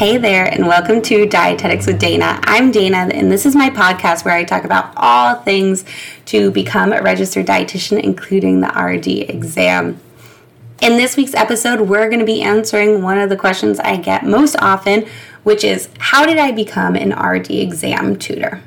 Hey there, and welcome to Dietetics with Dana. I'm Dana, and this is my podcast where I talk about all things to become a registered dietitian, including the RD exam. In this week's episode, we're going to be answering one of the questions I get most often, which is How did I become an RD exam tutor?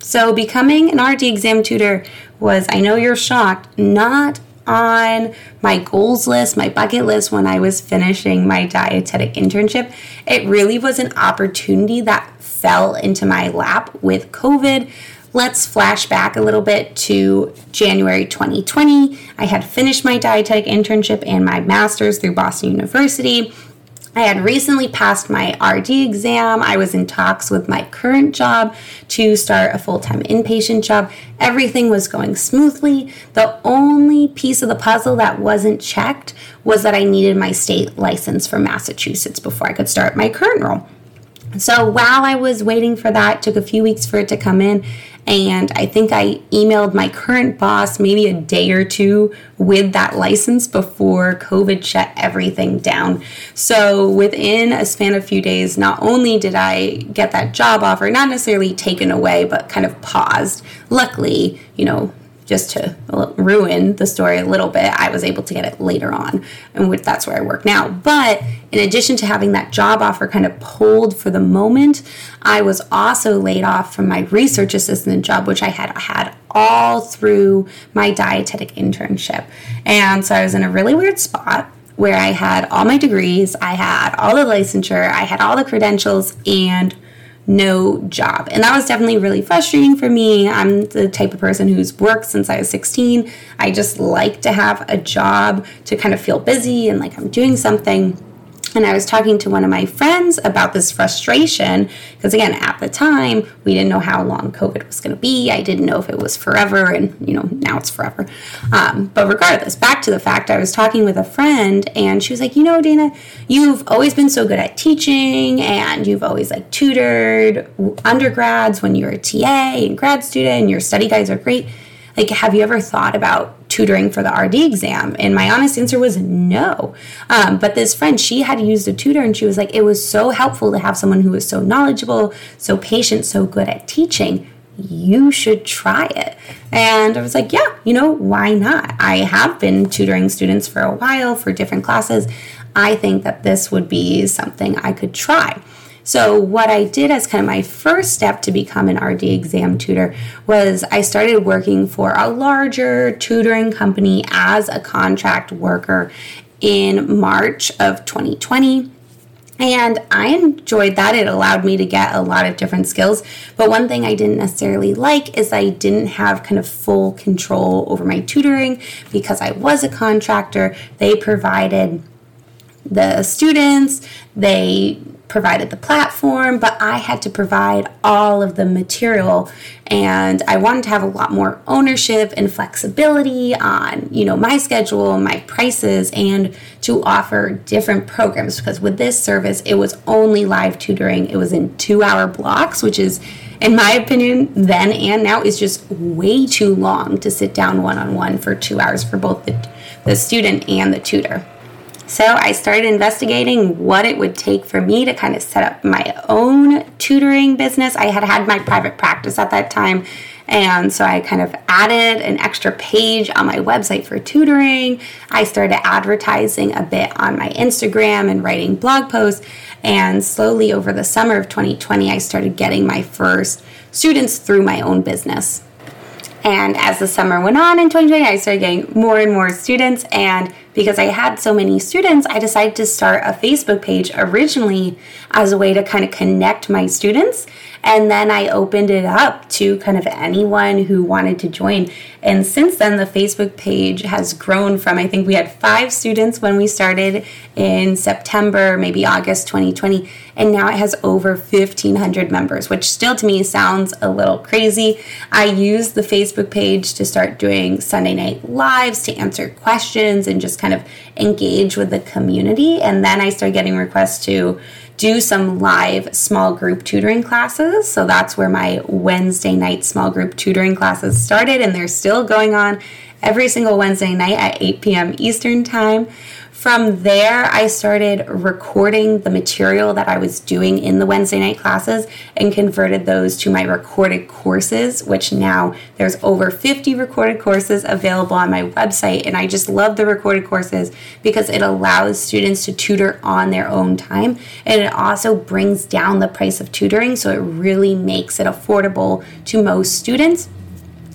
So, becoming an RD exam tutor was, I know you're shocked, not on my goals list, my bucket list when I was finishing my dietetic internship. It really was an opportunity that fell into my lap with COVID. Let's flash back a little bit to January 2020. I had finished my dietetic internship and my master's through Boston University. I had recently passed my RD exam. I was in talks with my current job to start a full time inpatient job. Everything was going smoothly. The only piece of the puzzle that wasn't checked was that I needed my state license from Massachusetts before I could start my current role. So while I was waiting for that, took a few weeks for it to come in, and I think I emailed my current boss maybe a day or two with that license before COVID shut everything down. So within a span of a few days, not only did I get that job offer, not necessarily taken away, but kind of paused. Luckily, you know, just to ruin the story a little bit, I was able to get it later on, and that's where I work now. But in addition to having that job offer kind of pulled for the moment, I was also laid off from my research assistant job, which I had had all through my dietetic internship. And so I was in a really weird spot where I had all my degrees, I had all the licensure, I had all the credentials, and no job. And that was definitely really frustrating for me. I'm the type of person who's worked since I was 16. I just like to have a job to kind of feel busy and like I'm doing something. And I was talking to one of my friends about this frustration because, again, at the time, we didn't know how long COVID was going to be. I didn't know if it was forever, and you know, now it's forever. Um, but regardless, back to the fact, I was talking with a friend, and she was like, You know, Dana, you've always been so good at teaching, and you've always like tutored undergrads when you were a TA and grad student, and your study guides are great. Like, have you ever thought about tutoring for the RD exam? And my honest answer was no. Um, but this friend, she had used a tutor and she was like, it was so helpful to have someone who was so knowledgeable, so patient, so good at teaching. You should try it. And I was like, yeah, you know, why not? I have been tutoring students for a while for different classes. I think that this would be something I could try. So, what I did as kind of my first step to become an RD exam tutor was I started working for a larger tutoring company as a contract worker in March of 2020. And I enjoyed that. It allowed me to get a lot of different skills. But one thing I didn't necessarily like is I didn't have kind of full control over my tutoring because I was a contractor. They provided the students, they provided the platform, but I had to provide all of the material and I wanted to have a lot more ownership and flexibility on, you know, my schedule, my prices and to offer different programs because with this service it was only live tutoring. It was in 2-hour blocks, which is in my opinion then and now is just way too long to sit down one-on-one for 2 hours for both the the student and the tutor. So I started investigating what it would take for me to kind of set up my own tutoring business. I had had my private practice at that time. And so I kind of added an extra page on my website for tutoring. I started advertising a bit on my Instagram and writing blog posts. And slowly over the summer of 2020, I started getting my first students through my own business. And as the summer went on in 2020, I started getting more and more students. And because I had so many students, I decided to start a Facebook page originally as a way to kind of connect my students. And then I opened it up to kind of anyone who wanted to join. And since then, the Facebook page has grown from, I think we had five students when we started in September, maybe August 2020, and now it has over 1,500 members, which still to me sounds a little crazy. I use the Facebook page to start doing Sunday night lives to answer questions and just kind of engage with the community. And then I started getting requests to do some live small group tutoring classes. So that's where my Wednesday night small group tutoring classes started, and they're still going on every single Wednesday night at 8 p.m. Eastern Time From there, I started recording the material that I was doing in the Wednesday night classes and converted those to my recorded courses, which now there's over 50 recorded courses available on my website. And I just love the recorded courses because it allows students to tutor on their own time. And it also brings down the price of tutoring, so it really makes it affordable to most students.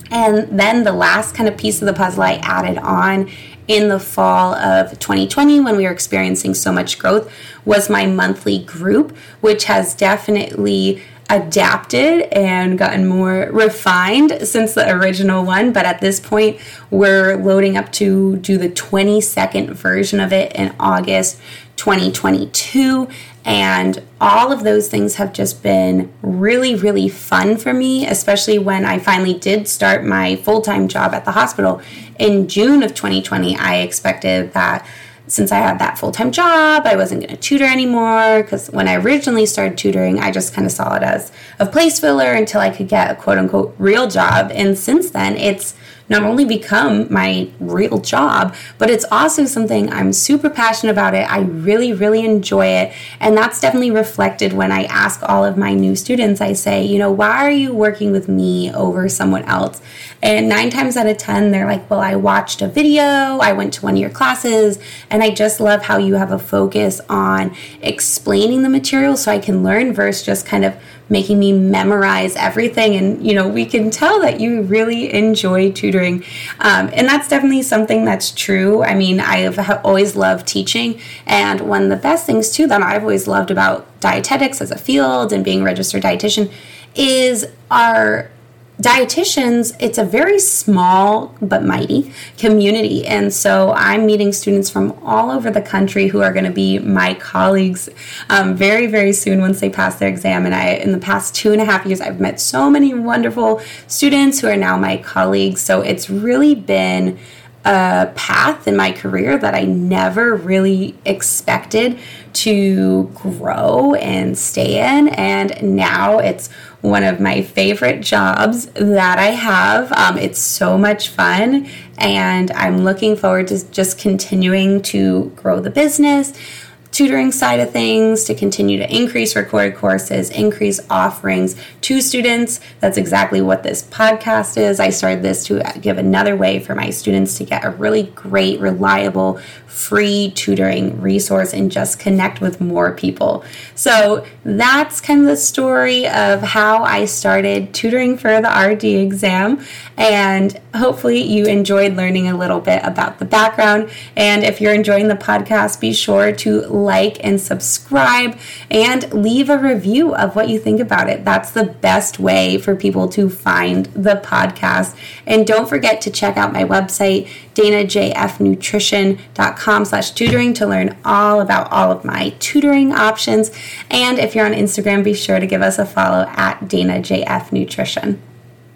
And then the last kind of piece of the puzzle I added on in the fall of 2020 when we were experiencing so much growth was my monthly group, which has definitely adapted and gotten more refined since the original one. But at this point, we're loading up to do the 22nd version of it in August 2022. And all of those things have just been really, really fun for me, especially when I finally did start my full time job at the hospital in June of 2020. I expected that since I had that full time job, I wasn't going to tutor anymore. Because when I originally started tutoring, I just kind of saw it as a place filler until I could get a quote unquote real job. And since then, it's not only become my real job, but it's also something I'm super passionate about it. I really, really enjoy it. And that's definitely reflected when I ask all of my new students, I say, you know, why are you working with me over someone else? And nine times out of 10, they're like, well, I watched a video, I went to one of your classes, and I just love how you have a focus on explaining the material so I can learn versus just kind of making me memorize everything. And, you know, we can tell that you really enjoy tutoring. Um, and that's definitely something that's true. I mean, I have always loved teaching. And one of the best things, too, that I've always loved about dietetics as a field and being a registered dietitian is our dietitians, it's a very small but mighty community. And so I'm meeting students from all over the country who are going to be my colleagues um, very, very soon once they pass their exam. And I, in the past two and a half years, I've met so many wonderful students who are now my colleagues. So it's really been a path in my career that I never really expected to grow and stay in. And now it's one of my favorite jobs that I have. Um, it's so much fun, and I'm looking forward to just continuing to grow the business tutoring side of things to continue to increase recorded courses, increase offerings to students. That's exactly what this podcast is. I started this to give another way for my students to get a really great, reliable, free tutoring resource and just connect with more people. So that's kind of the story of how I started tutoring for the RD exam. And hopefully you enjoyed learning a little bit about the background. And if you're enjoying the podcast, be sure to like and subscribe and leave a review of what you think about it. That's the best way for people to find the podcast. And don't forget to check out my website, danajfnutrition.com slash tutoring to learn all about all of my tutoring options. And if you're on Instagram, be sure to give us a follow at danajfnutrition.